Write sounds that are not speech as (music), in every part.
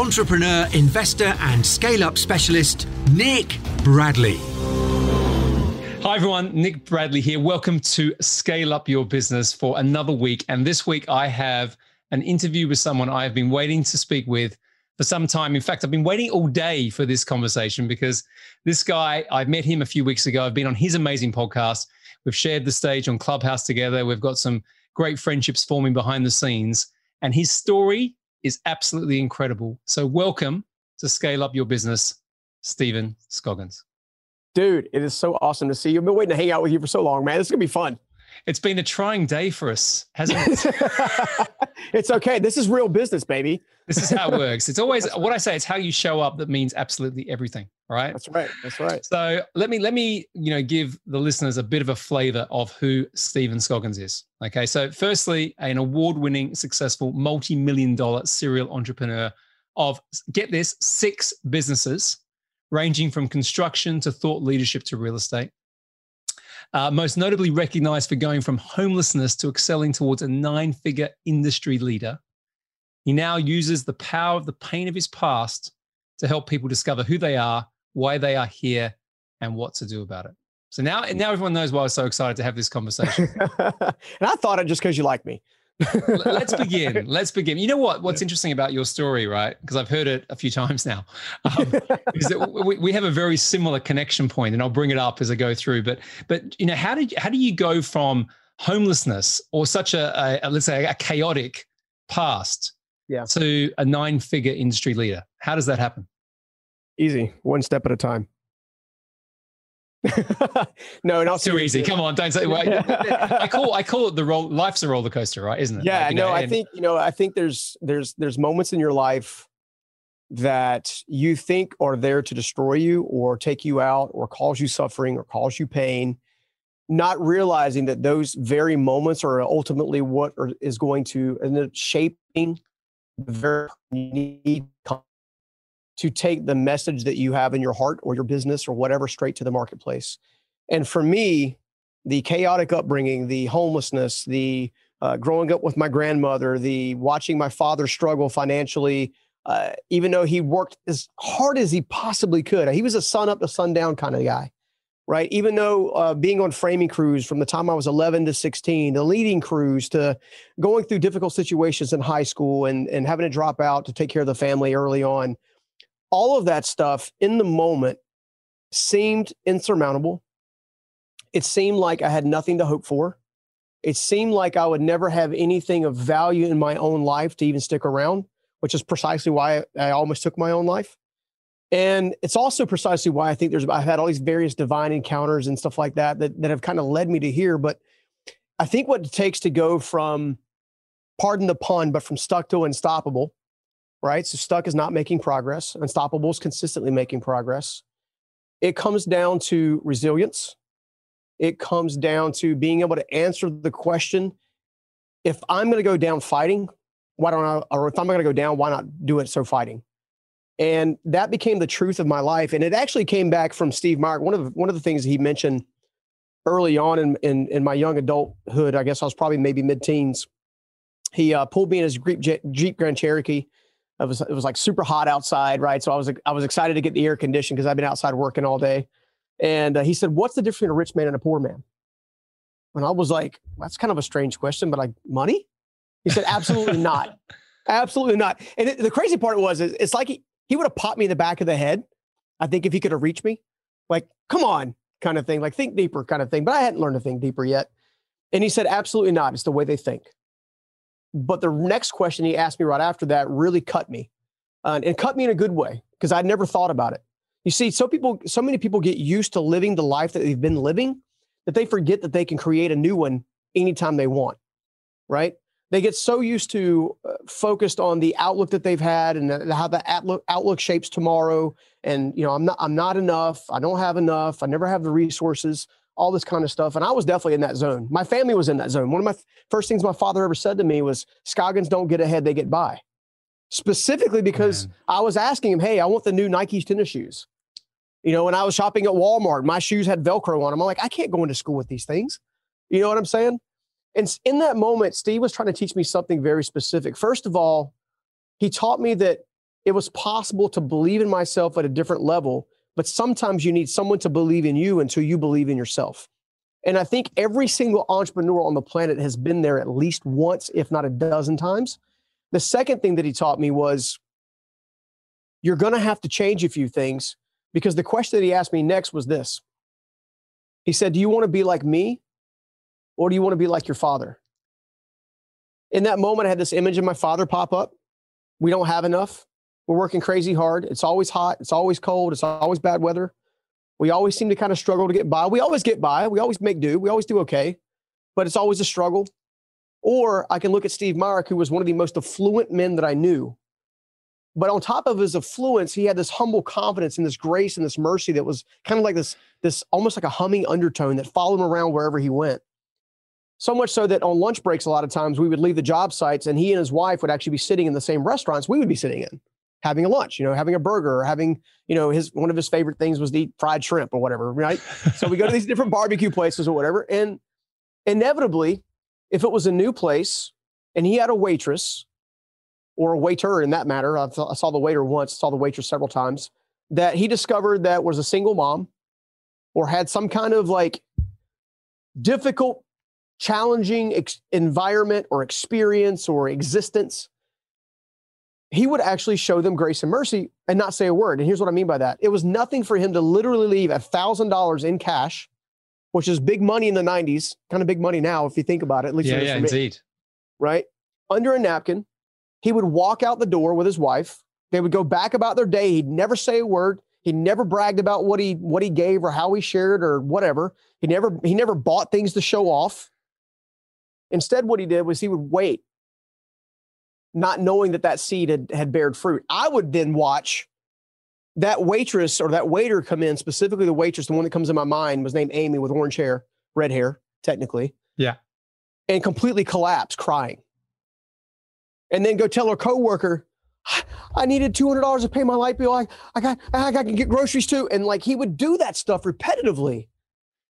entrepreneur, investor, and scale up specialist, Nick Bradley. Hi, everyone. Nick Bradley here. Welcome to Scale Up Your Business for another week. And this week, I have an interview with someone I have been waiting to speak with for some time. In fact, I've been waiting all day for this conversation because this guy, I've met him a few weeks ago. I've been on his amazing podcast. We've shared the stage on Clubhouse together. We've got some great friendships forming behind the scenes. And his story is absolutely incredible. So, welcome to Scale Up Your Business, Stephen Scoggins. Dude, it is so awesome to see you. I've been waiting to hang out with you for so long, man. This is going to be fun. It's been a trying day for us, hasn't it? (laughs) it's okay. This is real business, baby. This is how it (laughs) works. It's always what I say. It's how you show up that means absolutely everything. Right. That's right. That's right. So let me let me you know give the listeners a bit of a flavor of who Stephen Scoggins is. Okay. So firstly, an award-winning, successful, multi-million dollar serial entrepreneur of get this six businesses, ranging from construction to thought leadership to real estate. Uh, most notably recognized for going from homelessness to excelling towards a nine figure industry leader. He now uses the power of the pain of his past to help people discover who they are, why they are here, and what to do about it. So now, now everyone knows why I was so excited to have this conversation. (laughs) and I thought it just because you like me. Let's begin. (laughs) Let's begin. You know what? What's interesting about your story, right? Because I've heard it a few times now, um, is that we, we have a very similar connection point, and I'll bring it up as I go through. But but you know, how did how do you go from homelessness or such a, a let's say a chaotic past yeah. to a nine figure industry leader? How does that happen? Easy, one step at a time. No, not too easy. Come on, don't say. Well, (laughs) I call I call it the roll. Life's a roller coaster, right? Isn't it? Yeah, like, no. Know, I think you know. I think there's there's there's moments in your life that you think are there to destroy you or take you out or cause you suffering or cause you pain, not realizing that those very moments are ultimately what are, is going to end up shaping the very need to take the message that you have in your heart or your business or whatever straight to the marketplace. And for me, the chaotic upbringing, the homelessness, the uh, growing up with my grandmother, the watching my father struggle financially, uh, even though he worked as hard as he possibly could. He was a sun up to sundown kind of guy, right? Even though uh, being on framing crews from the time I was 11 to 16, the leading crews to going through difficult situations in high school and, and having to drop out to take care of the family early on all of that stuff in the moment seemed insurmountable. It seemed like I had nothing to hope for. It seemed like I would never have anything of value in my own life to even stick around, which is precisely why I almost took my own life. And it's also precisely why I think there's I've had all these various divine encounters and stuff like that that, that have kind of led me to here. But I think what it takes to go from, pardon the pun, but from stuck to unstoppable right? So stuck is not making progress. Unstoppable is consistently making progress. It comes down to resilience. It comes down to being able to answer the question if I'm going to go down fighting, why don't I, or if I'm going to go down, why not do it so fighting? And that became the truth of my life. And it actually came back from Steve Myrick. One of the, one of the things he mentioned early on in, in, in my young adulthood, I guess I was probably maybe mid teens. He uh, pulled me in his Jeep, Jeep Grand Cherokee it was it was like super hot outside, right? So I was I was excited to get the air conditioned because I've been outside working all day. And uh, he said, "What's the difference between a rich man and a poor man?" And I was like, "That's kind of a strange question, but like money?" He said, "Absolutely (laughs) not, absolutely not." And it, the crazy part was, it's like he, he would have popped me in the back of the head. I think if he could have reached me, like, "Come on," kind of thing, like think deeper, kind of thing. But I hadn't learned to think deeper yet. And he said, "Absolutely not. It's the way they think." But the next question he asked me right after that really cut me, uh, and cut me in a good way because I'd never thought about it. You see, so people, so many people get used to living the life that they've been living that they forget that they can create a new one anytime they want. Right? they get so used to uh, focused on the outlook that they've had and how the outlook outlook shapes tomorrow and you know i'm not i'm not enough i don't have enough i never have the resources all this kind of stuff and i was definitely in that zone. My family was in that zone. One of my first things my father ever said to me was scoggins don't get ahead they get by. Specifically because Man. i was asking him hey i want the new nike tennis shoes. You know when i was shopping at walmart my shoes had velcro on them i'm like i can't go into school with these things. You know what i'm saying? And in that moment, Steve was trying to teach me something very specific. First of all, he taught me that it was possible to believe in myself at a different level, but sometimes you need someone to believe in you until you believe in yourself. And I think every single entrepreneur on the planet has been there at least once, if not a dozen times. The second thing that he taught me was you're going to have to change a few things because the question that he asked me next was this. He said, Do you want to be like me or do you want to be like your father? In that moment, I had this image of my father pop up. We don't have enough. We're working crazy hard. It's always hot. It's always cold. It's always bad weather. We always seem to kind of struggle to get by. We always get by. We always make do. We always do okay, but it's always a struggle. Or I can look at Steve Myrick, who was one of the most affluent men that I knew. But on top of his affluence, he had this humble confidence and this grace and this mercy that was kind of like this, this almost like a humming undertone that followed him around wherever he went. So much so that on lunch breaks, a lot of times we would leave the job sites and he and his wife would actually be sitting in the same restaurants we would be sitting in, having a lunch, you know, having a burger or having, you know, his one of his favorite things was to eat fried shrimp or whatever, right? so we go to these (laughs) different barbecue places or whatever. And inevitably, if it was a new place and he had a waitress or a waiter in that matter, I saw the waiter once, saw the waitress several times, that he discovered that was a single mom or had some kind of like difficult challenging ex- environment or experience or existence, he would actually show them grace and mercy and not say a word. And here's what I mean by that it was nothing for him to literally leave $1,000 in cash, which is big money in the 90s, kind of big money now, if you think about it. At least yeah, yeah, indeed. Right? Under a napkin. He would walk out the door with his wife. They would go back about their day. He'd never say a word. He never bragged about what he what he gave or how he shared or whatever. He never he never bought things to show off. Instead, what he did was he would wait, not knowing that that seed had, had bared fruit. I would then watch that waitress or that waiter come in, specifically the waitress, the one that comes in my mind was named Amy with orange hair, red hair, technically. Yeah. And completely collapse, crying. And then go tell her coworker, I needed two hundred dollars to pay my light bill. I, I got I got to get groceries too. And like he would do that stuff repetitively.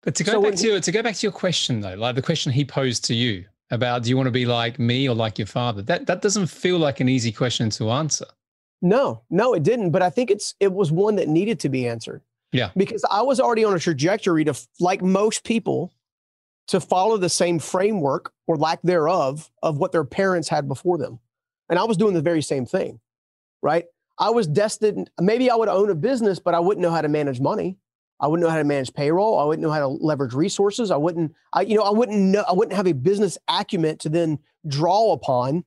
But to go so back to your, to go back to your question though, like the question he posed to you about do you want to be like me or like your father? That that doesn't feel like an easy question to answer. No, no, it didn't. But I think it's it was one that needed to be answered. Yeah. Because I was already on a trajectory to like most people to follow the same framework or lack thereof of what their parents had before them. And I was doing the very same thing. Right. I was destined, maybe I would own a business, but I wouldn't know how to manage money. I wouldn't know how to manage payroll. I wouldn't know how to leverage resources. I wouldn't, I, you know, I wouldn't know, I wouldn't have a business acumen to then draw upon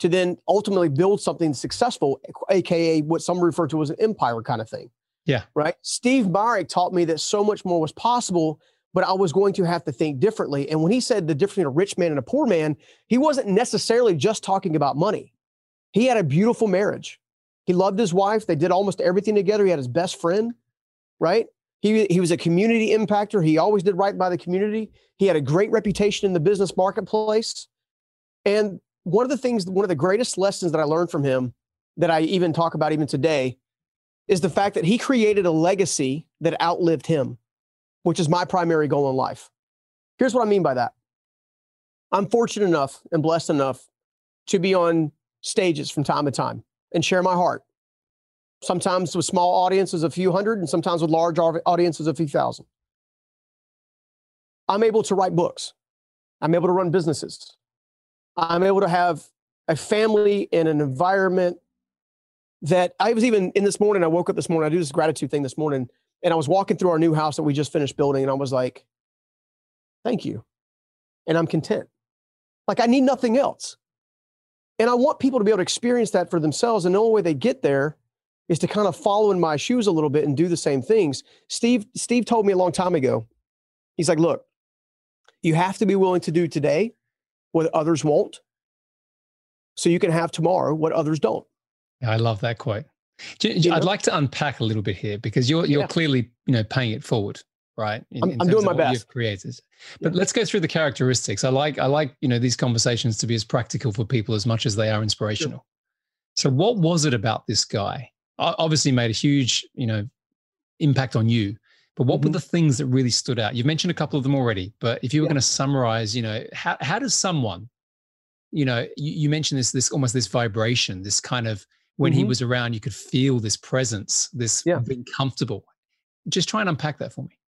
to then ultimately build something successful, aka what some refer to as an empire kind of thing. Yeah. Right. Steve Myrick taught me that so much more was possible, but I was going to have to think differently. And when he said the difference between a rich man and a poor man, he wasn't necessarily just talking about money. He had a beautiful marriage. He loved his wife. They did almost everything together. He had his best friend, right? He, he was a community impactor. He always did right by the community. He had a great reputation in the business marketplace. And one of the things, one of the greatest lessons that I learned from him that I even talk about even today is the fact that he created a legacy that outlived him, which is my primary goal in life. Here's what I mean by that. I'm fortunate enough and blessed enough to be on stages from time to time and share my heart sometimes with small audiences, a few hundred, and sometimes with large audiences, a few thousand. I'm able to write books. I'm able to run businesses. I'm able to have a family in an environment that I was even in this morning. I woke up this morning. I do this gratitude thing this morning, and I was walking through our new house that we just finished building, and I was like, "Thank you," and I'm content. Like I need nothing else. And I want people to be able to experience that for themselves. And the only way they get there is to kind of follow in my shoes a little bit and do the same things. Steve, Steve told me a long time ago, he's like, look, you have to be willing to do today what others won't. so you can have tomorrow what others don't. I love that quote. I'd know? like to unpack a little bit here because you're you're yeah. clearly you know paying it forward, right? In, I'm, in I'm doing my best. You've created, but yeah. let's go through the characteristics. I like I like you know these conversations to be as practical for people as much as they are inspirational. Sure. So, what was it about this guy? Obviously, made a huge you know impact on you. But what mm-hmm. were the things that really stood out? You've mentioned a couple of them already, but if you were yeah. going to summarize, you know, how how does someone, you know, you, you mentioned this this almost this vibration, this kind of when mm-hmm. he was around, you could feel this presence, this yeah. being comfortable. Just try and unpack that for me.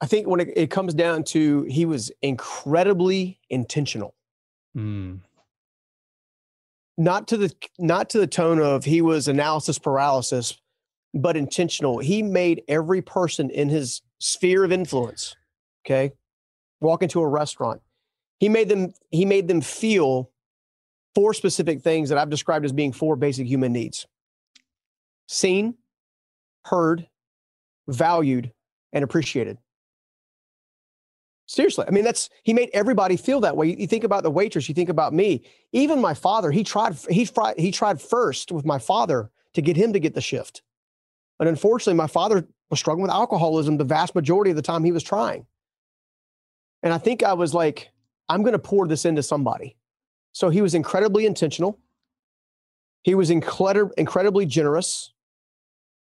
I think when it, it comes down to he was incredibly intentional. Mm. Not to the not to the tone of he was analysis paralysis, but intentional. He made every person in his sphere of influence, okay, walk into a restaurant. He made them he made them feel four specific things that I've described as being four basic human needs seen, heard, valued, and appreciated. Seriously. I mean, that's he made everybody feel that way. You think about the waitress, you think about me. Even my father, he tried he tried he tried first with my father to get him to get the shift. And unfortunately, my father was struggling with alcoholism the vast majority of the time he was trying. And I think I was like, I'm going to pour this into somebody. So he was incredibly intentional. He was incredi- incredibly generous.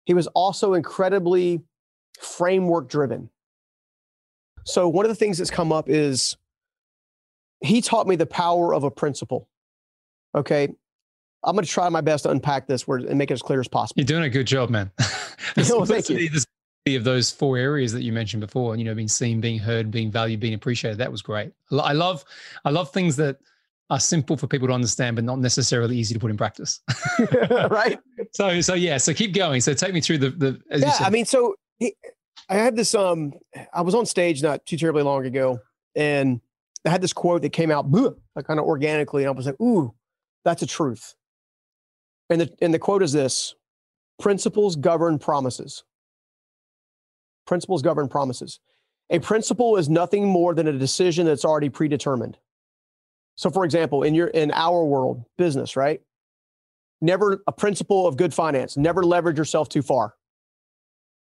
He was also incredibly framework driven. So one of the things that's come up is he taught me the power of a principle. Okay. I'm going to try my best to unpack this word and make it as clear as possible. You're doing a good job, man. (laughs) the simplicity, the of those four areas that you mentioned before, you know, being seen, being heard, being valued, being appreciated. That was great. I love, I love things that are simple for people to understand, but not necessarily easy to put in practice. (laughs) right. (laughs) So, so yeah. So keep going. So take me through the the. yeah, I mean, so he, I had this. Um, I was on stage not too terribly long ago, and I had this quote that came out like kind of organically, and I was like, "Ooh, that's a truth." And the and the quote is this: "Principles govern promises." Principles govern promises. A principle is nothing more than a decision that's already predetermined. So, for example, in your in our world, business, right? Never a principle of good finance. Never leverage yourself too far.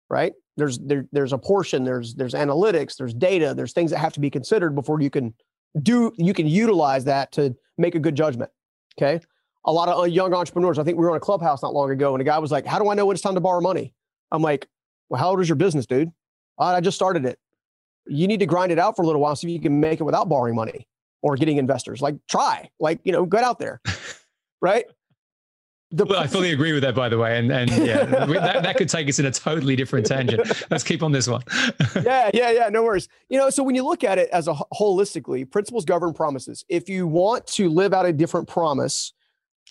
Right? There's there, there's a portion. There's there's analytics. There's data. There's things that have to be considered before you can do you can utilize that to make a good judgment. Okay. A lot of uh, young entrepreneurs. I think we were on a clubhouse not long ago, and a guy was like, "How do I know when it's time to borrow money?" I'm like, "Well, how old is your business, dude?" I just started it. You need to grind it out for a little while so you can make it without borrowing money or getting investors. Like try, like, you know, get out there. (laughs) right. Well, I fully agree with that, by the way, and and yeah, (laughs) that, that could take us in a totally different tangent. Let's keep on this one. (laughs) yeah, yeah, yeah. No worries. You know, so when you look at it as a holistically, principles govern promises. If you want to live out a different promise,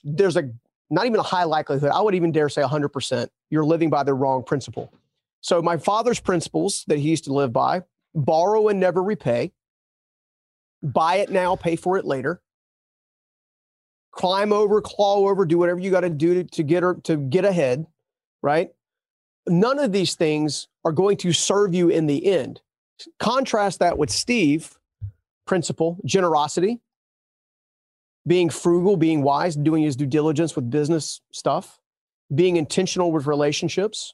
there's a not even a high likelihood. I would even dare say 100%. You're living by the wrong principle. So my father's principles that he used to live by: borrow and never repay buy it now, pay for it later. Climb over, claw over, do whatever you got to do to get her to get ahead, right? None of these things are going to serve you in the end. Contrast that with Steve, principle, generosity, being frugal, being wise, doing his due diligence with business stuff, being intentional with relationships.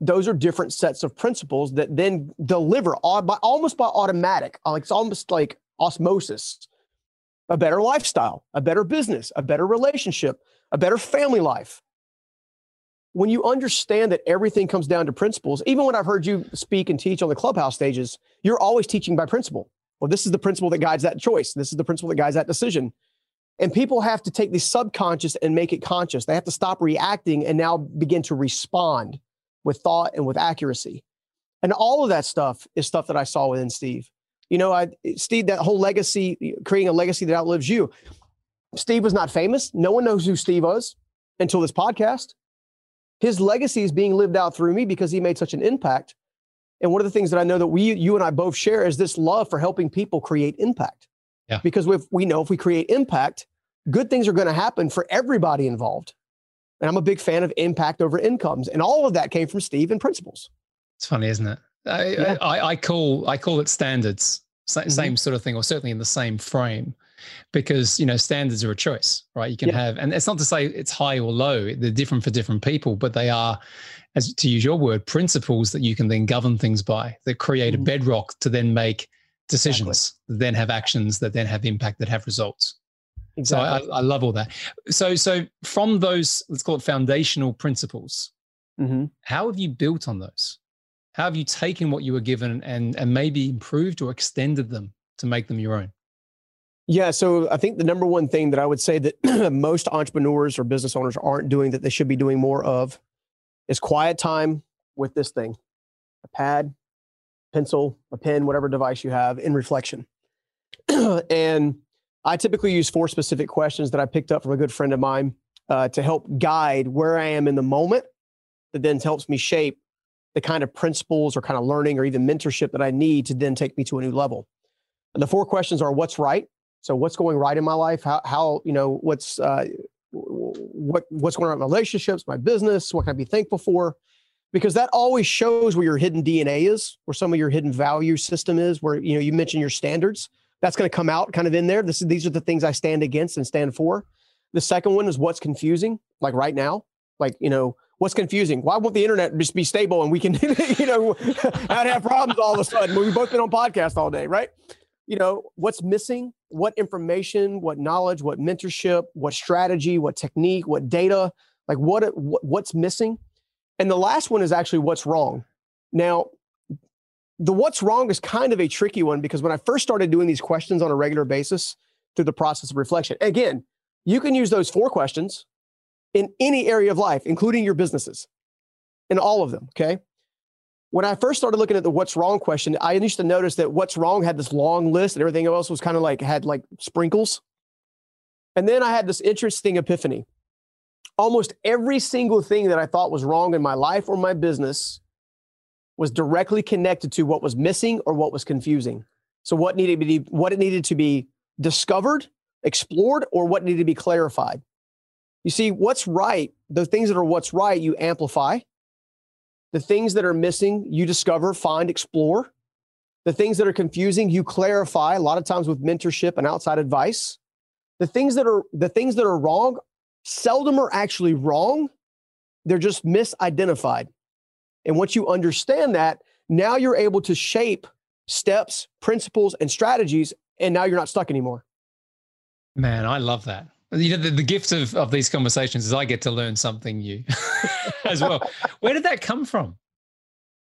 Those are different sets of principles that then deliver all, by, almost by automatic. Like it's almost like osmosis, a better lifestyle, a better business, a better relationship, a better family life. When you understand that everything comes down to principles, even when I've heard you speak and teach on the clubhouse stages, you're always teaching by principle. Well, this is the principle that guides that choice. This is the principle that guides that decision. And people have to take the subconscious and make it conscious. They have to stop reacting and now begin to respond with thought and with accuracy. And all of that stuff is stuff that I saw within Steve. You know, I, Steve, that whole legacy, creating a legacy that outlives you. Steve was not famous. No one knows who Steve was until this podcast. His legacy is being lived out through me because he made such an impact. And one of the things that I know that we, you and I both share is this love for helping people create impact. Yeah. Because if we know if we create impact, good things are going to happen for everybody involved. And I'm a big fan of impact over incomes. And all of that came from Steve and principles. It's funny, isn't it? I, yeah. I, I, call I call it standards, same mm-hmm. sort of thing, or certainly in the same frame. because you know standards are a choice right you can yeah. have and it's not to say it's high or low they're different for different people but they are as to use your word principles that you can then govern things by that create mm-hmm. a bedrock to then make decisions exactly. that then have actions that then have impact that have results exactly. so I, I love all that so so from those let's call it foundational principles mm-hmm. how have you built on those how have you taken what you were given and and maybe improved or extended them to make them your own yeah, so I think the number one thing that I would say that (clears throat) most entrepreneurs or business owners aren't doing that they should be doing more of is quiet time with this thing a pad, pencil, a pen, whatever device you have in reflection. (clears throat) and I typically use four specific questions that I picked up from a good friend of mine uh, to help guide where I am in the moment that then helps me shape the kind of principles or kind of learning or even mentorship that I need to then take me to a new level. And the four questions are what's right? So what's going right in my life? How, how you know, what's, uh, what, what's going on in my relationships, my business? What can I be thankful for? Because that always shows where your hidden DNA is, where some of your hidden value system is, where, you know, you mentioned your standards. That's going to come out kind of in there. This these are the things I stand against and stand for. The second one is what's confusing, like right now, like, you know, what's confusing? Why won't the internet just be stable and we can, (laughs) you know, not have problems all of a sudden we've both been on podcast all day, right? You know, what's missing? what information, what knowledge, what mentorship, what strategy, what technique, what data, like what, what what's missing. And the last one is actually what's wrong. Now, the what's wrong is kind of a tricky one because when I first started doing these questions on a regular basis through the process of reflection, again, you can use those four questions in any area of life, including your businesses, in all of them. Okay when I first started looking at the what's wrong question, I used to notice that what's wrong had this long list and everything else was kind of like had like sprinkles. And then I had this interesting epiphany. Almost every single thing that I thought was wrong in my life or my business was directly connected to what was missing or what was confusing. So what needed to be what it needed to be discovered, explored, or what needed to be clarified. You see, what's right, the things that are what's right, you amplify the things that are missing, you discover, find, explore. The things that are confusing, you clarify, a lot of times with mentorship and outside advice. The things that are the things that are wrong seldom are actually wrong. They're just misidentified. And once you understand that, now you're able to shape steps, principles, and strategies, and now you're not stuck anymore. Man, I love that. You know, the, the gift of, of these conversations is I get to learn something new (laughs) as well. Where did that come from?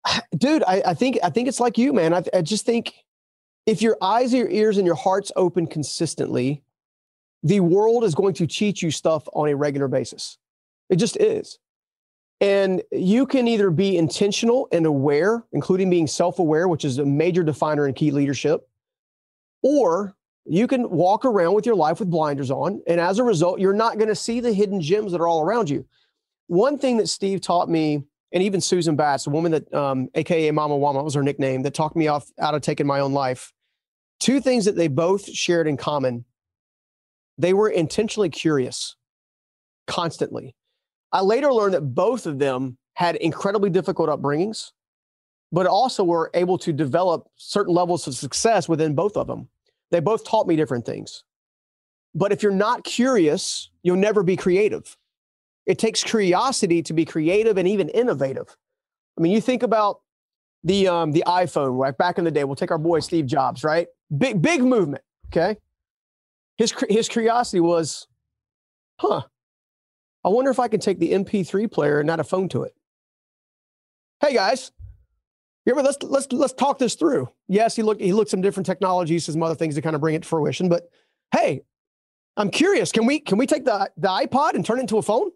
(sighs) Dude, I, I think I think it's like you, man. I, I just think if your eyes, your ears, and your heart's open consistently, the world is going to teach you stuff on a regular basis. It just is. And you can either be intentional and aware, including being self aware, which is a major definer in key leadership, or you can walk around with your life with blinders on. And as a result, you're not going to see the hidden gems that are all around you. One thing that Steve taught me, and even Susan Batts, a woman that, um, AKA Mama Wama was her nickname, that talked me off out of taking my own life. Two things that they both shared in common. They were intentionally curious constantly. I later learned that both of them had incredibly difficult upbringings, but also were able to develop certain levels of success within both of them. They both taught me different things. But if you're not curious, you'll never be creative. It takes curiosity to be creative and even innovative. I mean, you think about the um, the iPhone, right? Back in the day, we'll take our boy Steve Jobs, right? Big big movement. Okay, his his curiosity was, huh? I wonder if I can take the MP3 player and add a phone to it. Hey guys, you but let's let's let's talk this through. Yes, he looked he looked some different technologies, some other things to kind of bring it to fruition. But hey, I'm curious. Can we can we take the the iPod and turn it into a phone?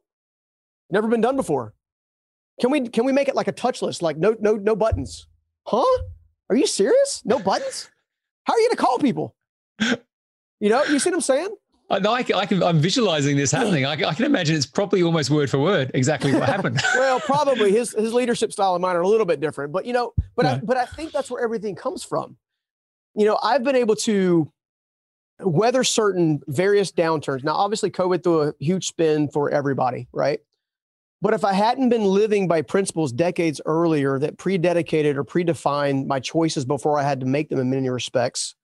Never been done before. Can we can we make it like a touchless, like no no no buttons? Huh? Are you serious? No buttons? How are you gonna call people? You know, you see what I'm saying? No, I, I can, I'm visualizing this happening. I, I, can imagine it's probably almost word for word exactly what happened. (laughs) well, probably his his leadership style and mine are a little bit different, but you know, but yeah. I, but I think that's where everything comes from. You know, I've been able to weather certain various downturns. Now, obviously, COVID threw a huge spin for everybody, right? But if I hadn't been living by principles decades earlier that pre-dedicated or predefined my choices before I had to make them in many respects,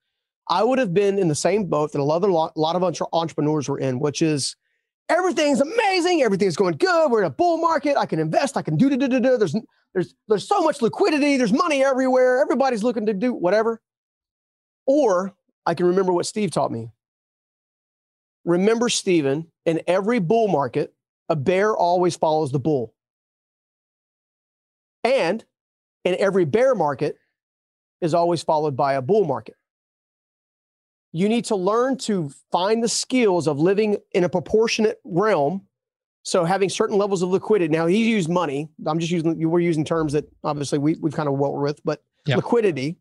I would have been in the same boat that a lot of, a lot of entrepreneurs were in, which is everything's amazing, everything's going good. We're in a bull market. I can invest. I can do do do do. There's there's there's so much liquidity. There's money everywhere. Everybody's looking to do whatever. Or I can remember what Steve taught me. Remember, Stephen, in every bull market, a bear always follows the bull. And in every bear market is always followed by a bull market. You need to learn to find the skills of living in a proportionate realm. So having certain levels of liquidity. Now he used money. I'm just using we're using terms that obviously we, we've kind of worked with, but yeah. liquidity.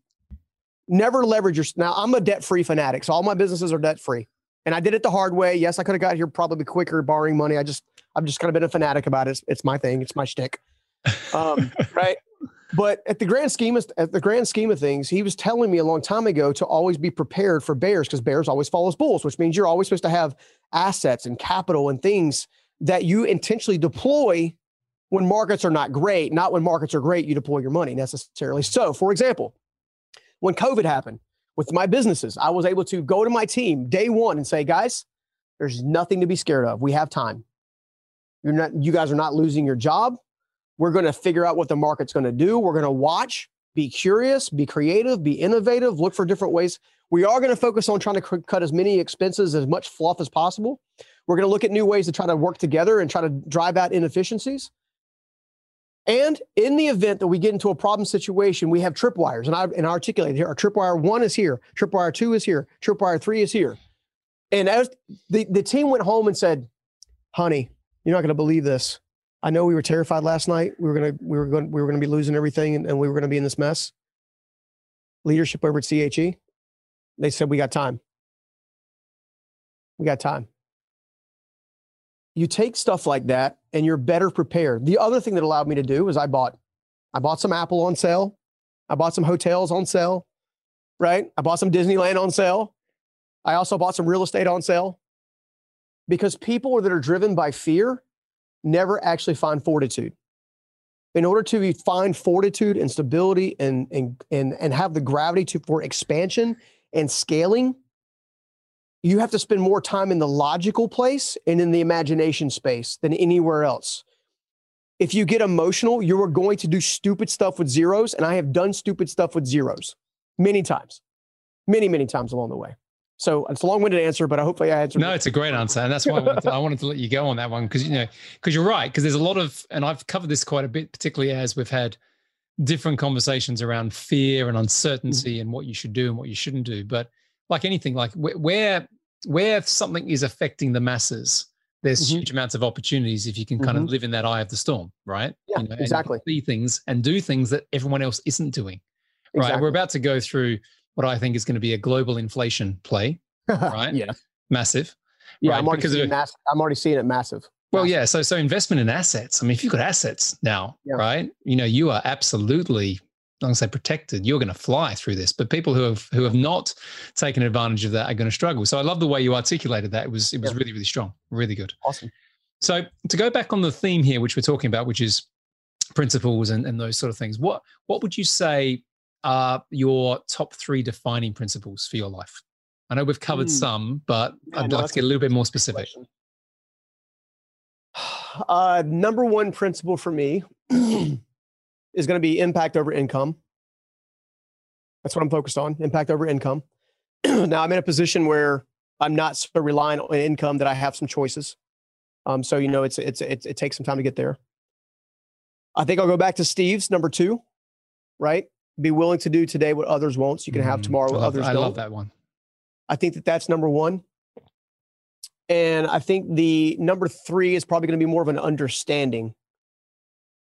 Never leverage your now I'm a debt-free fanatic. So all my businesses are debt-free. And I did it the hard way. Yes, I could have got here probably quicker borrowing money. I just I've just kind of been a fanatic about it. It's, it's my thing. It's my shtick. Um, (laughs) right. But at the grand scheme of at the grand scheme of things, he was telling me a long time ago to always be prepared for bears because bears always follows bulls, which means you're always supposed to have assets and capital and things that you intentionally deploy when markets are not great, not when markets are great, you deploy your money necessarily. So, for example, when COVID happened with my businesses, I was able to go to my team day one and say, guys, there's nothing to be scared of. We have time. You're not, you guys are not losing your job. We're going to figure out what the market's going to do. We're going to watch, be curious, be creative, be innovative, look for different ways. We are going to focus on trying to cut as many expenses, as much fluff as possible. We're going to look at new ways to try to work together and try to drive out inefficiencies. And in the event that we get into a problem situation, we have tripwires, and I and I articulated here. Our tripwire one is here, tripwire two is here, tripwire three is here. And as the, the team went home and said, "Honey, you're not going to believe this. I know we were terrified last night. We were gonna we were going we were gonna be losing everything and, and we were gonna be in this mess. Leadership over at CHE, they said we got time. We got time. You take stuff like that and you're better prepared. The other thing that allowed me to do was I bought I bought some Apple on sale. I bought some hotels on sale, right? I bought some Disneyland on sale. I also bought some real estate on sale because people that are driven by fear never actually find fortitude. In order to find fortitude and stability and, and, and, and have the gravity to, for expansion and scaling, you have to spend more time in the logical place and in the imagination space than anywhere else. If you get emotional, you are going to do stupid stuff with zeros. And I have done stupid stuff with zeros many times, many, many times along the way. So it's a long-winded answer, but I hopefully I answered. No, it's a great answer, and that's why I wanted to, I wanted to let you go on that one because you know because you're right because there's a lot of and I've covered this quite a bit, particularly as we've had different conversations around fear and uncertainty mm-hmm. and what you should do and what you shouldn't do. But like anything, like where where something is affecting the masses, there's mm-hmm. huge amounts of opportunities if you can kind mm-hmm. of live in that eye of the storm, right? Yeah, you know, exactly. see things and do things that everyone else isn't doing. Right. Exactly. We're about to go through what I think is going to be a global inflation play, (laughs) right? yeah. Massive. Yeah, right? I'm, already seeing mass- I'm already seeing it massive. Well, yeah. So, so investment in assets. I mean, if you've got assets now, yeah. right? You know, you are absolutely, I'm going to say protected. You're going to fly through this. But people who have who have not taken advantage of that are going to struggle. So, I love the way you articulated that. It was it was yeah. really really strong, really good. Awesome. So, to go back on the theme here, which we're talking about, which is principles and, and those sort of things. What what would you say are your top three defining principles for your life? I know we've covered mm. some, but yeah, I'd no, like to get a little bit more specific. (sighs) Uh, number one principle for me (clears throat) is going to be impact over income. That's what I'm focused on impact over income. (clears throat) now, I'm in a position where I'm not so reliant on income that I have some choices. Um, so, you know, it's, it's, it's, it takes some time to get there. I think I'll go back to Steve's number two, right? Be willing to do today what others won't so you can have mm, tomorrow what love, others I don't. I love that one. I think that that's number one. And I think the number three is probably going to be more of an understanding.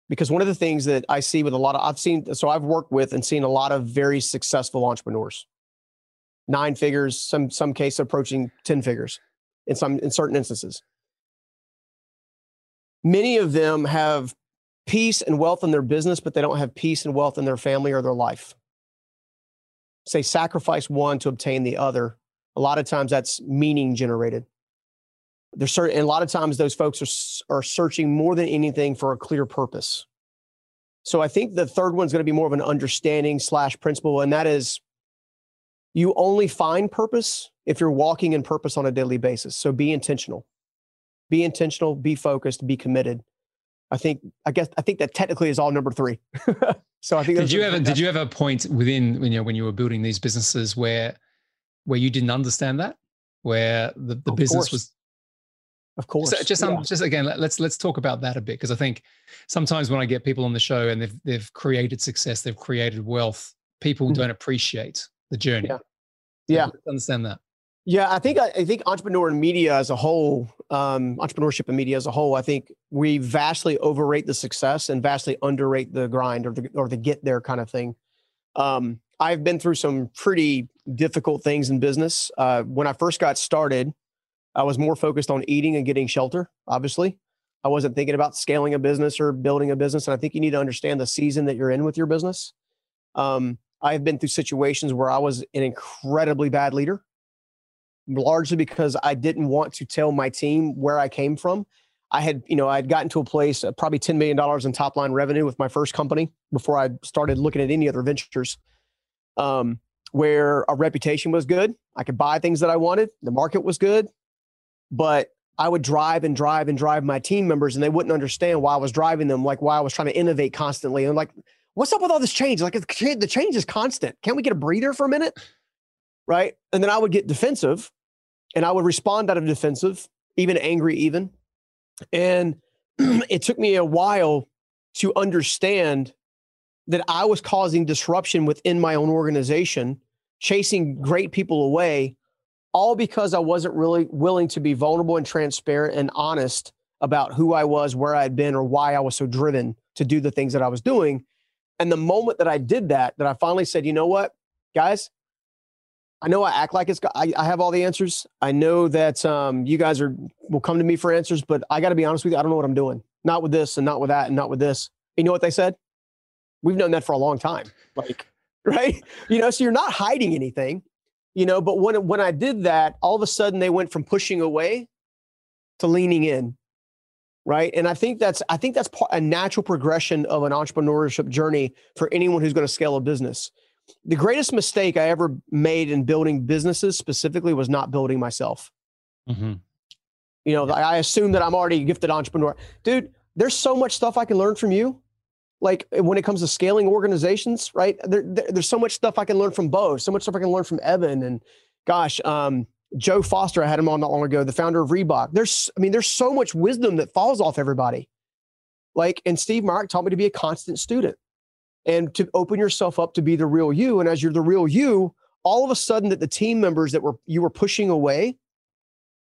Because one of the things that I see with a lot of, I've seen, so I've worked with and seen a lot of very successful entrepreneurs, nine figures, some some case approaching 10 figures in some in certain instances. Many of them have peace and wealth in their business, but they don't have peace and wealth in their family or their life. Say sacrifice one to obtain the other. A lot of times that's meaning generated. There's certain, and a lot of times those folks are, are searching more than anything for a clear purpose. So I think the third one's going to be more of an understanding slash principle, and that is You only find purpose if you're walking in purpose on a daily basis. So be intentional. Be intentional, be focused, be committed. I think I guess I think that technically is all number 3. (laughs) so I think Did you ever did you ever a point within you know when you were building these businesses where where you didn't understand that? Where the, the business course. was of course. So just, um, just again, let, let's let's talk about that a bit because I think sometimes when I get people on the show and they've they've created success, they've created wealth, people Mhm. don't appreciate the journey. Yeah. Yeah. understand that. Yeah, I think I, think entrepreneur and media as a whole, um, entrepreneurship and media as a whole, I think we vastly overrate the success and vastly underrate the grind or the or the get there kind of thing. Um, I've been through some pretty difficult things in business. Uh, when I first got started, I was more focused on eating and getting shelter. Obviously, I wasn't thinking about scaling a business or building a business. And I think you need to understand the season that you're in with your business. Um, I've been through situations where I was an incredibly bad leader largely because I didn't want to tell my team where I came from. I had, you know, I had gotten to a place, uh, probably $10 million in top line revenue with my first company before I started looking at any other ventures, um, where a reputation was good. I could buy things that I wanted. The market was good, but I would drive and drive and drive my team members and they wouldn't understand why I was driving them, like why I was trying to innovate constantly. And like, what's up with all this change? Like the change is constant. Can't we get a breather for a minute? Right. And then I would get defensive and I would respond out of defensive, even angry, even. And (clears throat) it took me a while to understand that I was causing disruption within my own organization, chasing great people away, all because I wasn't really willing to be vulnerable and transparent and honest about who I was, where I'd been, or why I was so driven to do the things that I was doing. And the moment that I did that, that I finally said, you know what, guys, I know I act like it's I, I have all the answers. I know that um, you guys are will come to me for answers, but I got to be honest with you. I don't know what I'm doing. Not with this, and not with that, and not with this. You know what they said? We've known that for a long time. Like, (laughs) right? You know, so you're not hiding anything. You know, but when when I did that, all of a sudden they went from pushing away to leaning in. Right. And I think that's I think that's part, a natural progression of an entrepreneurship journey for anyone who's going to scale a business the greatest mistake I ever made in building businesses specifically was not building myself. Mm-hmm. You know, I assume that I'm already a gifted entrepreneur. Dude, there's so much stuff I can learn from you. Like when it comes to scaling organizations, right? There, there, there's so much stuff I can learn from Bo, so much stuff I can learn from Evan and gosh, um, Joe Foster, I had him on not long ago, the founder of Reebok. There's, I mean, there's so much wisdom that falls off everybody. Like, and Steve Myrick taught me to be a constant student and to open yourself up to be the real you. And as you're the real you, all of a sudden that the team members that were you were pushing away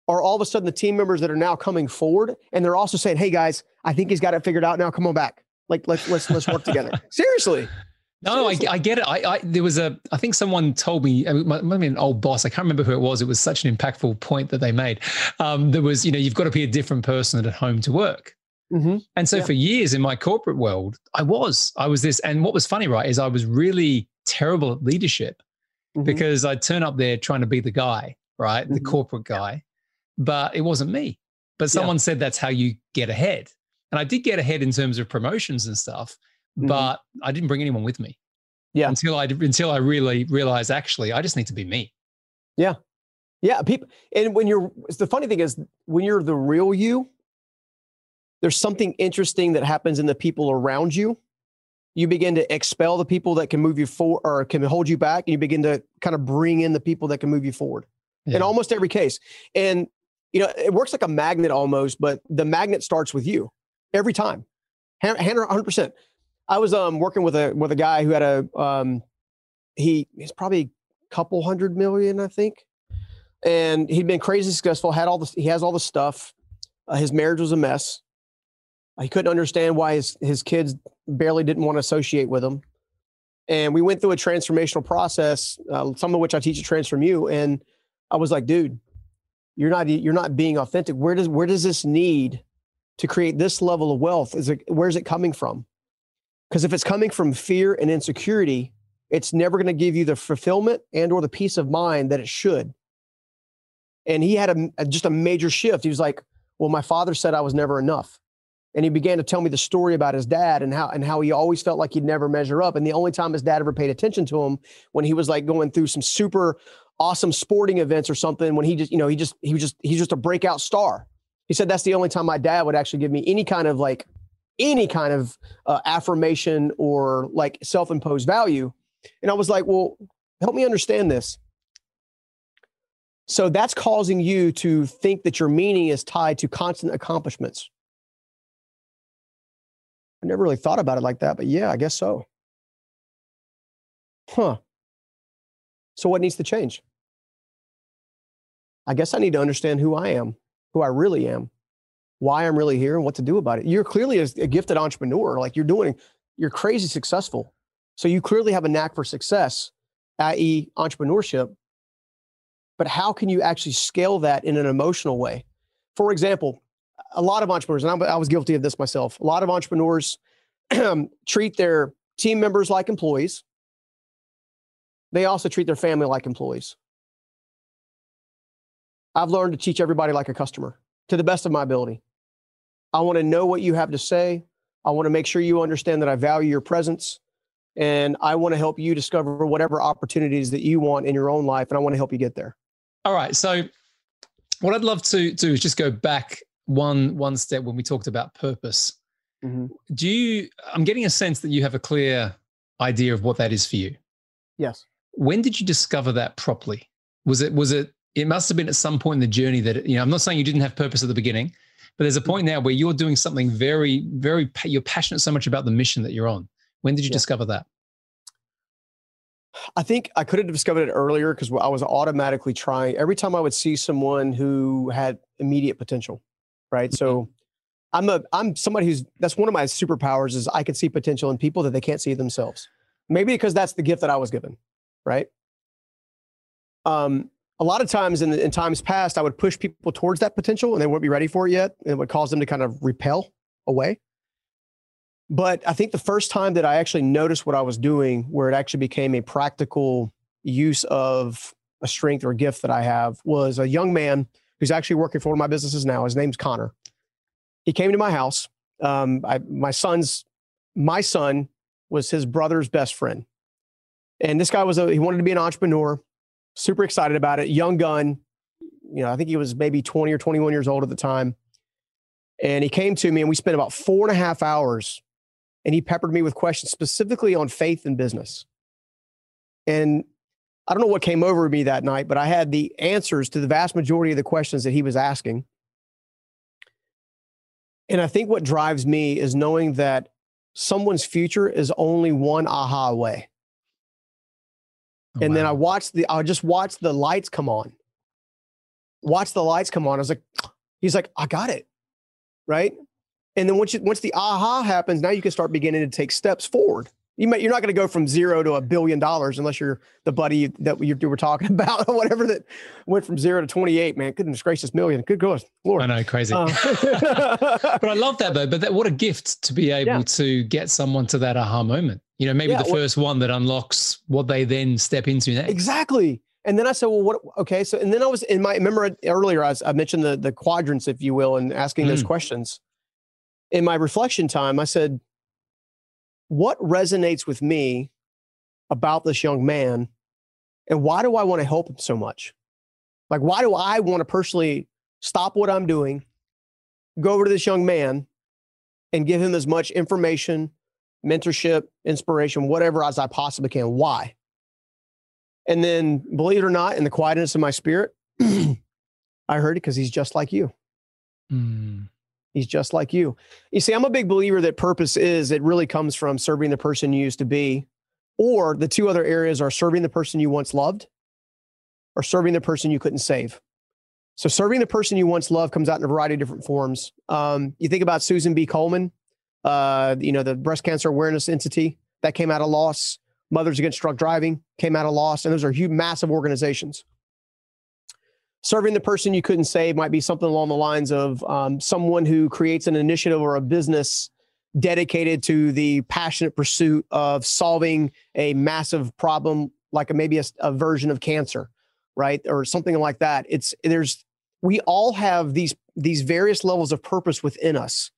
are all of a sudden the team members that are now coming forward and they're also saying, Hey guys, I think he's got it figured out now. Come on back. Like let's let's let's work together. (laughs) Seriously. No, I, I, get it. I, I, there was a, I think someone told me, I mean, might an old boss. I can't remember who it was. It was such an impactful point that they made. Um, there was, you know, you've got to be a different person at home to work. Mm-hmm. And so Yeah. for years in my corporate world, I was, I was this. And what was funny, right, is I was really terrible at leadership Mhm. because I'd turn up there trying to be the guy, right, the Mhm. corporate guy, but it wasn't me. But Yeah. someone said that's how you get ahead. And I did get ahead in terms of promotions and stuff, Mhm. but I didn't bring anyone with me. Yeah. Until I until I really realized actually I just need to be me. Yeah. Yeah, people. And when you're, the funny thing is, when you're the real you, there's something interesting that happens in the people around you. You begin to expel the people that can move you forward or can hold you back, and you begin to kind of bring in the people that can move you forward in almost every case. And you know, it works like a magnet almost, but the magnet starts with you every time. Hundred percent. I was um working with a with a guy who had a um he he's probably a couple hundred million, I think, and he'd been crazy successful. Had all the he has all the stuff. Uh, his marriage was a mess. He couldn't understand why his his kids barely didn't want to associate with him. And we went through a transformational process, uh, some of which I teach at Transform You. And I was like, dude, you're not you're not being authentic. Where does where does this need to create this level of wealth? Is it where's it coming from? Because if it's coming from fear and insecurity, it's never going to give you the fulfillment and or the peace of mind that it should. And he had a, a- just a major shift. He was like, "Well, my father said I was never enough." And he began to tell me the story about his dad and how and how he always felt like he'd never measure up. And the only time his dad ever paid attention to him when he was like going through some super awesome sporting events or something when he just you know he just he was just he's just a breakout star. He said that's the only time my dad would actually give me any kind of like any kind of uh, affirmation or like self-imposed value. And i was like well help me understand this. So that's causing you to think that your meaning is tied to constant accomplishments I never really thought about it like that, but yeah, I guess so. Huh. So what needs to change? I guess I need to understand who I am, who I really am, why I'm really here, and what to do about it. You're clearly a, gifted entrepreneur. Like you're doing, you're crazy successful. So you clearly have a knack for success, i.e., entrepreneurship. But how can you actually scale that in an emotional way? For example, a lot of entrepreneurs, and I was guilty of this myself, a lot of entrepreneurs (clears throat) treat their team members like employees. They also treat their family like employees. I've learned to teach everybody like a customer to the best of my ability. I want to know what you have to say. I want to make sure you understand that I value your presence. And I want to help you discover whatever opportunities that you want in your own life. And I want to help you get there. All right. So, what I'd love to do is just go back one one step when we talked about purpose. Mm-hmm. Do you? I'm getting a sense that you have a clear idea of what that is for you. Yes. When did you discover that properly? Was it? Was it? It must have been at some point in the journey that you know. I'm not saying you didn't have purpose at the beginning, but there's a point now where you're doing something very, very. You're passionate so much about the mission that you're on. When did you discover that? I think I could have discovered it earlier because I was automatically trying. Every time I would see someone who had immediate potential, right? So mm-hmm. I'm a I'm somebody who's that's one of my superpowers is I can see potential in people that they can't see themselves. Maybe because that's the gift that I was given, right? Um, a lot of times in, in times past, I would push people towards that potential and they wouldn't be ready for it yet. And it would cause them to kind of repel away. But I think the first time that I actually noticed what I was doing, where it actually became a practical use of a strength or a gift that I have, was a young man who's actually working for one of my businesses now. His name's Connor. He came to my house. Um, I, my son's, my son was his brother's best friend. And this guy was a, he wanted to be an entrepreneur, super excited about it, young gun. You know, I think he was maybe 20 or 21 years old at the time. And he came to me and we spent about four and a half hours and he peppered me with questions specifically on faith and business. And I don't know what came over me that night, but I had the answers to the vast majority of the questions that he was asking. And I think what drives me is knowing that someone's future is only one aha away. Oh, and wow. then I watched the, I just watched the lights come on. Watch the lights come on. I was like, (sniffs) he's like, I got it. Right. And then once you, once the aha happens, now you can start beginning to take steps forward you may, you're not going to go from zero to a billion dollars unless you're the buddy that we, were talking (laughs) about or whatever that went from zero to 28 man goodness gracious million good gosh lord i know crazy uh, (laughs) but i love that though but that, what a gift to be able yeah. to get someone to that aha moment you know maybe yeah, the first one that unlocks what they then step into next exactly and then I said, well, what? Okay, so and then I was in my remember earlier I, was, I mentioned the the quadrants, if you will, and asking mm. those questions. In my reflection time, I said, what resonates with me about this young man and why do I want to help him so much? Like, why do I want to personally stop what I'm doing, go over to this young man and give him as much information, mentorship, inspiration, whatever as I possibly can? Why? And then, believe it or not, in the quietness of my spirit, (clears throat) I heard it because he's just like you. Mm. He's just like you. You see, I'm a big believer that purpose is, it really comes from serving the person you used to be. Or the two other areas are serving the person you once loved or serving the person you couldn't save. So, serving the person you once loved comes out in a variety of different forms. Um, you think about Susan B. Coleman, uh, you know, the breast cancer awareness entity that came out of loss. Mothers Against Drunk Driving came out of loss. And those are huge, massive organizations serving the person you couldn't save might be something along the lines of um, someone who creates an initiative or a business dedicated to the passionate pursuit of solving a massive problem like a, maybe a, a version of cancer right or something like that it's there's we all have these these various levels of purpose within us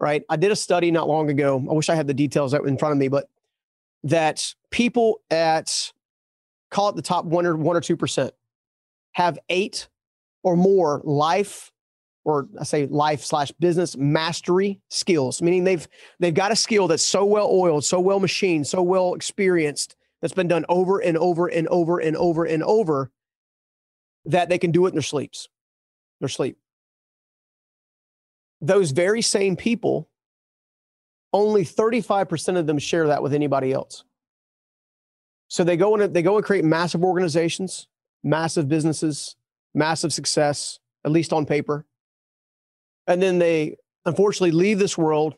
right? I did a study not long ago. I wish I had the details in front of me, but that people at call it the top one or one or two percent have eight or more life or I say life slash business mastery skills, meaning they've they've got a skill that's so well oiled, so well machined, so well experienced, that's been done over and over and over and over and over that they can do it in their sleeps, their sleep. Those very same people, only 35% of them share that with anybody else. So they go and they go and create massive organizations, massive businesses, massive success, at least on paper. And then they unfortunately leave this world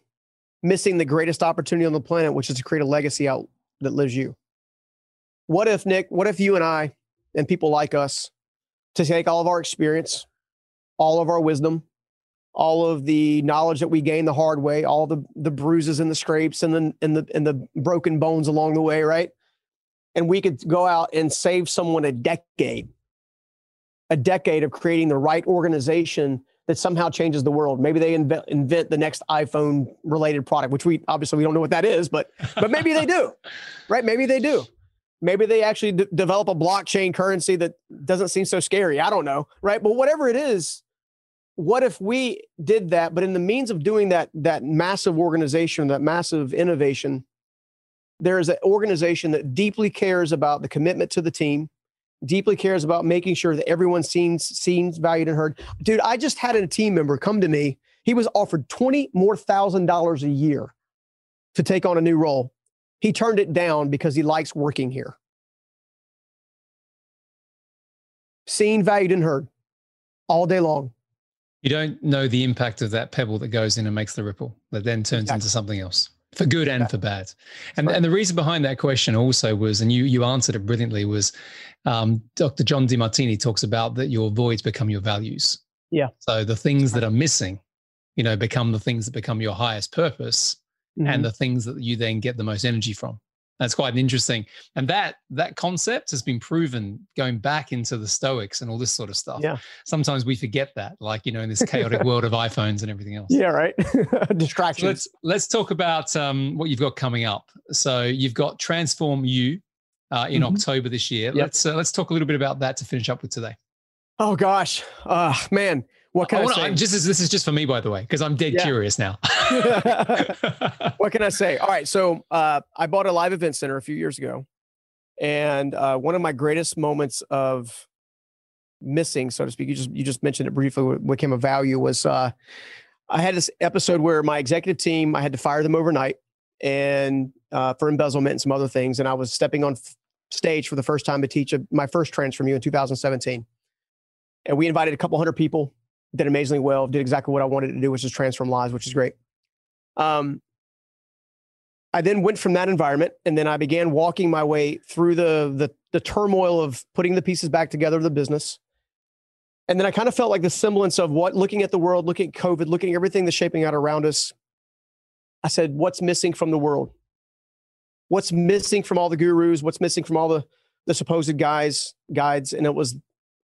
missing the greatest opportunity on the planet, which is to create a legacy out that lives you. What if, Nick, what if you and I and people like us to take all of our experience, all of our wisdom, all of the knowledge that we gain the hard way, all the the bruises and the scrapes and the and the and the broken bones along the way, right? And we could go out and save someone a decade a decade of creating the right organization that somehow changes the world. Maybe they invent, invent the next iPhone related product, which we obviously we don't know what that is, but but maybe they do, (laughs) right? Maybe they do. Maybe they actually d- develop a blockchain currency that doesn't seem so scary. I don't know, right? But whatever it is, what if we did that? But in the means of doing that, that massive organization, that massive innovation, there is an organization that deeply cares about the commitment to the team, deeply cares about making sure that everyone seems seen, valued, and heard. Dude, I just had a team member come to me. He was offered twenty more thousand dollars a year to take on a new role. He turned it down because he likes working here. Seen, valued, and heard all day long. You don't know the impact of that pebble that goes in and makes the ripple that then turns exactly. into something else for good and yeah. for bad. And, right. and the reason behind that question also was, and you you answered it brilliantly, was um, Dr. John Demartini talks about that your voids become your values. Yeah. So the things that are missing, you know, become the things that become your highest purpose, mm-hmm. and the things that you then get the most energy from. That's quite interesting. And that that concept has been proven going back into the Stoics and all this sort of stuff. Yeah. Sometimes we forget that, like you know, in this chaotic world of iPhones and everything else. Yeah, right. Distractions. (laughs) So let's let's talk about um, what you've got coming up. So you've got Transform You uh, in mm-hmm. October this year. Yep. Let's uh, let's talk a little bit about that to finish up with today. Oh gosh, uh, man, what can I, I, wanna, say? Just this is just for me, by the way, because I'm dead yeah. curious now. (laughs) (laughs) what can I say? All right, so uh, I bought a live event center a few years ago, and uh, one of my greatest moments of missing, so to speak, you just you just mentioned it briefly. What became a value was uh, I had this episode where my executive team I had to fire them overnight, and uh, for embezzlement and some other things, and I was stepping on f- stage for the first time to teach a, my first Transform You in 2017. And we invited a couple hundred people did amazingly well, did exactly what I wanted to do, which is transform lives, which is great. Um, I then went from that environment and then I began walking my way through the, the, the turmoil of putting the pieces back together of the business. And then I kind of felt like the semblance of what looking at the world, looking at COVID, looking at everything that's shaping out around us. I said, what's missing from the world? What's missing from all the gurus? What's missing from all the, the supposed guys, guides? And it was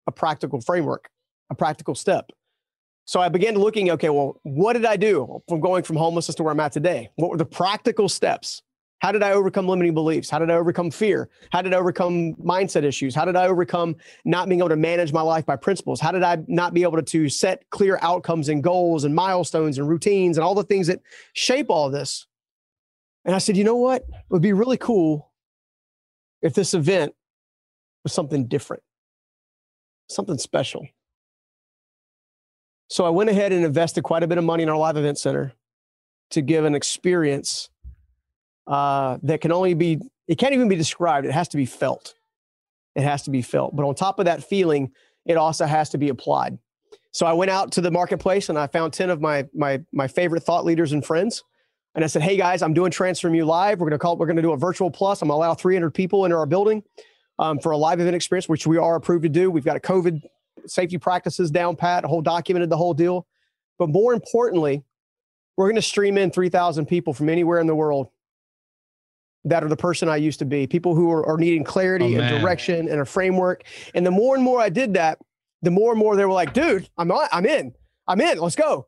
a practical framework, a practical step. So I began looking, okay, well, what did I do from going from homelessness to where I'm at today? What were the practical steps? How did I overcome limiting beliefs? How did I overcome fear? How did I overcome mindset issues? How did I overcome not being able to manage my life by principles? How did I not be able to set clear outcomes and goals and milestones and routines and all the things that shape all this? And I said, you know what? It would be really cool if this event was something different, something special. So I went ahead and invested quite a bit of money in our live event center to give an experience uh, that can only be, it can't even be described. It has to be felt. It has to be felt. But on top of that feeling, it also has to be applied. So I went out to the marketplace and I found 10 of my, my, my favorite thought leaders and friends. And I said, hey guys, I'm doing Transform You Live. We're going to call it, we're going to do a virtual plus. I'm going to allow 300 people into our building um, for a live event experience, which we are approved to do. We've got a COVID safety practices down pat, whole documented the whole deal. But more importantly, we're going to stream in 3,000 people from anywhere in the world that are the person I used to be, people who are, are needing clarity oh, and direction and a framework. And the more and more I did that, the more and more they were like, dude, I'm on, I'm in, I'm in, let's go.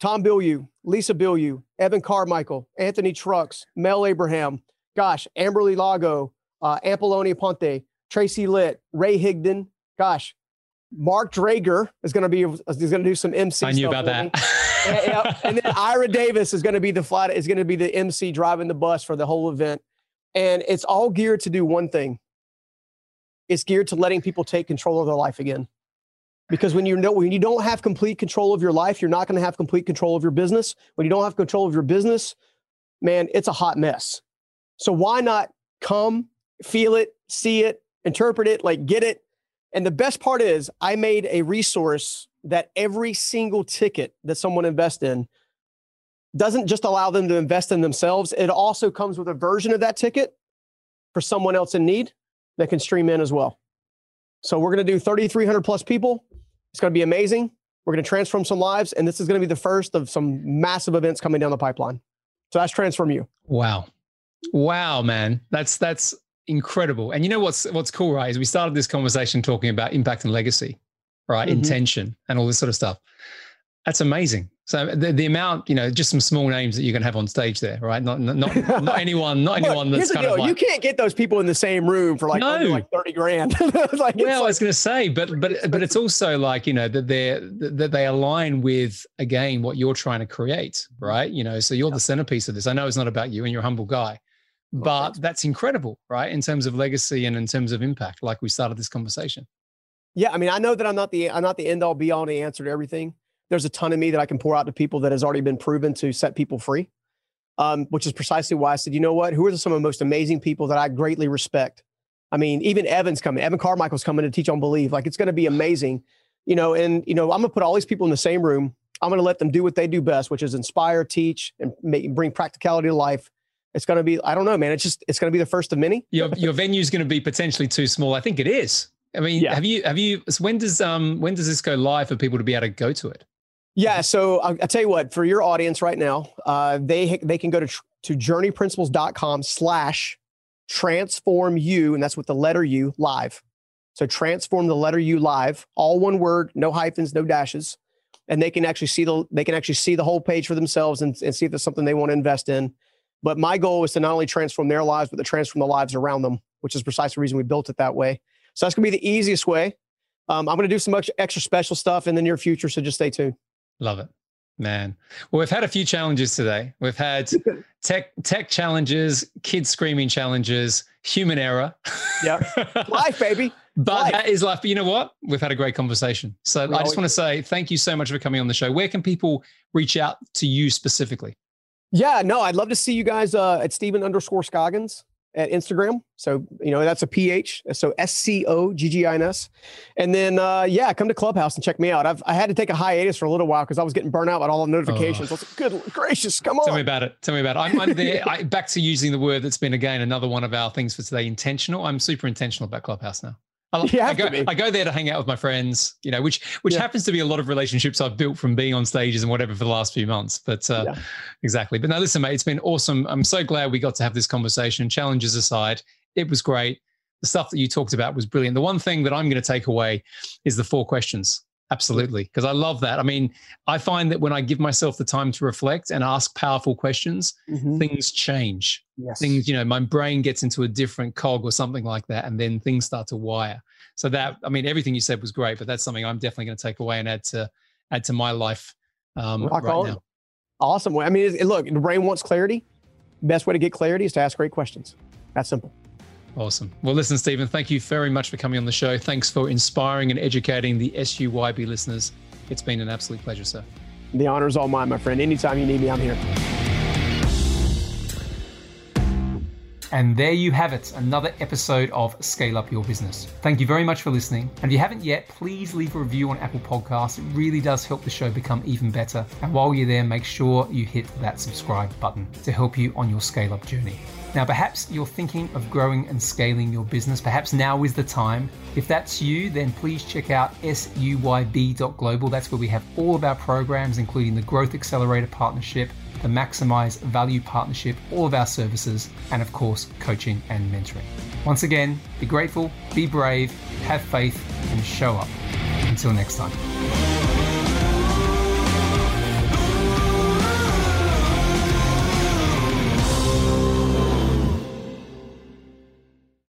Tom Bilyeu, Lisa Bilyeu, Evan Carmichael, Anthony Trucks, Mel Abraham, gosh, Amberly Lago, uh, Ampoloni Ponte, Tracy Litt, Ray Higdon, gosh, Mark Drager is going to be is going to do some MC. I knew about that. and, yeah, and then (laughs) Ira Davis is going to be the flat is going to be the MC driving the bus for the whole event, and it's all geared to do one thing. It's geared to letting people take control of their life again. Because when you know when you don't have complete control of your life, you're not going to have complete control of your business. When you don't have control of your business, man, it's a hot mess. So why not come, feel it, see it, interpret it, like get it, and the best part is, I made a resource that every single ticket that someone invests in doesn't just allow them to invest in themselves. It also comes with a version of that ticket for someone else in need that can stream in as well. So we're going to do 3,300 plus people. It's going to be amazing. We're going to transform some lives, and this is going to be the first of some massive events coming down the pipeline. So that's Transform You. Wow, wow, man, that's that's incredible. And you know what's what's cool, right? Is we started this conversation talking about impact and legacy, right? Mm-hmm. Intention and all this sort of stuff. That's amazing. So the, the amount, you know, just some small names that you're going to have on stage there, right? Not not not, (laughs) not anyone, not anyone that's kind of like, you can't get those people in the same room for like, no. like thirty grand. (laughs) like, well, like, I was going to say, but but but it's also like you know that they that they align with again what you're trying to create, right? You know, so you're yeah. the centerpiece of this. I know it's not about you, and you're a humble guy, but that's incredible, right? In terms of legacy and in terms of impact, like we started this conversation. Yeah, I mean, I know that I'm not the I'm not the end all be all the answer to everything. There's a ton of me that I can pour out to people that has already been proven to set people free, um, which is precisely why I said, you know what? Who are some of the most amazing people that I greatly respect? I mean, even Evan's coming. Evan Carmichael's coming to teach on believe. Like it's going to be amazing, you know. And you know, I'm gonna put all these people in the same room. I'm going to let them do what they do best, which is inspire, teach, and make, bring practicality to life it's going to be i don't know man. It's just it's going to be the first of many. Your your venue is going to be potentially too small. I think it is. I mean yeah. have you have you when does um when does this go live for people to be able to go to it? Yeah so i'll, I'll tell you what for your audience right now uh they they can go to to journeyprinciples.com slash transform you and that's with the letter u live. So transform the letter u live all one word no hyphens no dashes. And they can actually see the they can actually see the whole page for themselves and, and see if there's something they want to invest in but my goal is to not only transform their lives, but to transform the lives around them, which is precisely the reason we built it that way. So that's going to be the easiest way. Um, I'm going to do some extra special stuff in the near future. So just stay tuned. Love it. Man, well, we've had a few challenges today. We've had (laughs) tech tech challenges, kids screaming challenges, human error. Yeah, life, baby. (laughs) But life. that is life. But you know what? We've had a great conversation. So we I just want to say thank you so much for coming on the show. Where can people reach out to you specifically? Yeah, no, I'd love to see you guys uh, at Stephen underscore Scoggins at Instagram. So, you know, that's a PH. So S C O G G I N S. And then, uh, yeah, come to Clubhouse and check me out. I've, I had to take a hiatus for a little while because I was getting burnt out by all the notifications. Oh. Like, good gracious, come on. Tell me about it. Tell me about it. I'm, I'm there. I, back to using the word that's been, again, another one of our things for today intentional. I'm super intentional about Clubhouse now. I, I, go, I go there to hang out with my friends, you know, which which yeah. happens to be a lot of relationships I've built from being on stages and whatever for the last few months. But uh, yeah. exactly. But now, listen, mate, it's been awesome. I'm so glad we got to have this conversation. Challenges aside, it was great. The stuff that you talked about was brilliant. The one thing that I'm going to take away is the four questions. Absolutely. Because I love that. I mean, I find that when I give myself the time to reflect and ask powerful questions, mm-hmm. things change. Yes. Things, you know, my brain gets into a different cog or something like that. And then things start to wire. So that, I mean, everything you said was great, but that's something I'm definitely going to take away and add to add to my life um, Rock right on. now. Awesome. I mean, look, the brain wants clarity. Best way to get clarity is to ask great questions. That's simple. Awesome. Well, listen, Stephen, thank you very much for coming on the show. Thanks for inspiring and educating the SUYB listeners. It's been an absolute pleasure, sir. The honor is all mine, my friend. Anytime you need me, I'm here. And there you have it, another episode of Scale Up Your Business. Thank you very much for listening. And if you haven't yet, please leave a review on Apple Podcasts. It really does help the show become even better. And while you're there, make sure you hit that subscribe button to help you on your scale up journey. Now, perhaps you're thinking of growing and scaling your business. Perhaps now is the time. If that's you, then please check out suyb.global. That's where we have all of our programs, including the Growth Accelerator Partnership, the Maximize Value Partnership, all of our services, and of course, coaching and mentoring. Once again, be grateful, be brave, have faith, and show up. Until next time.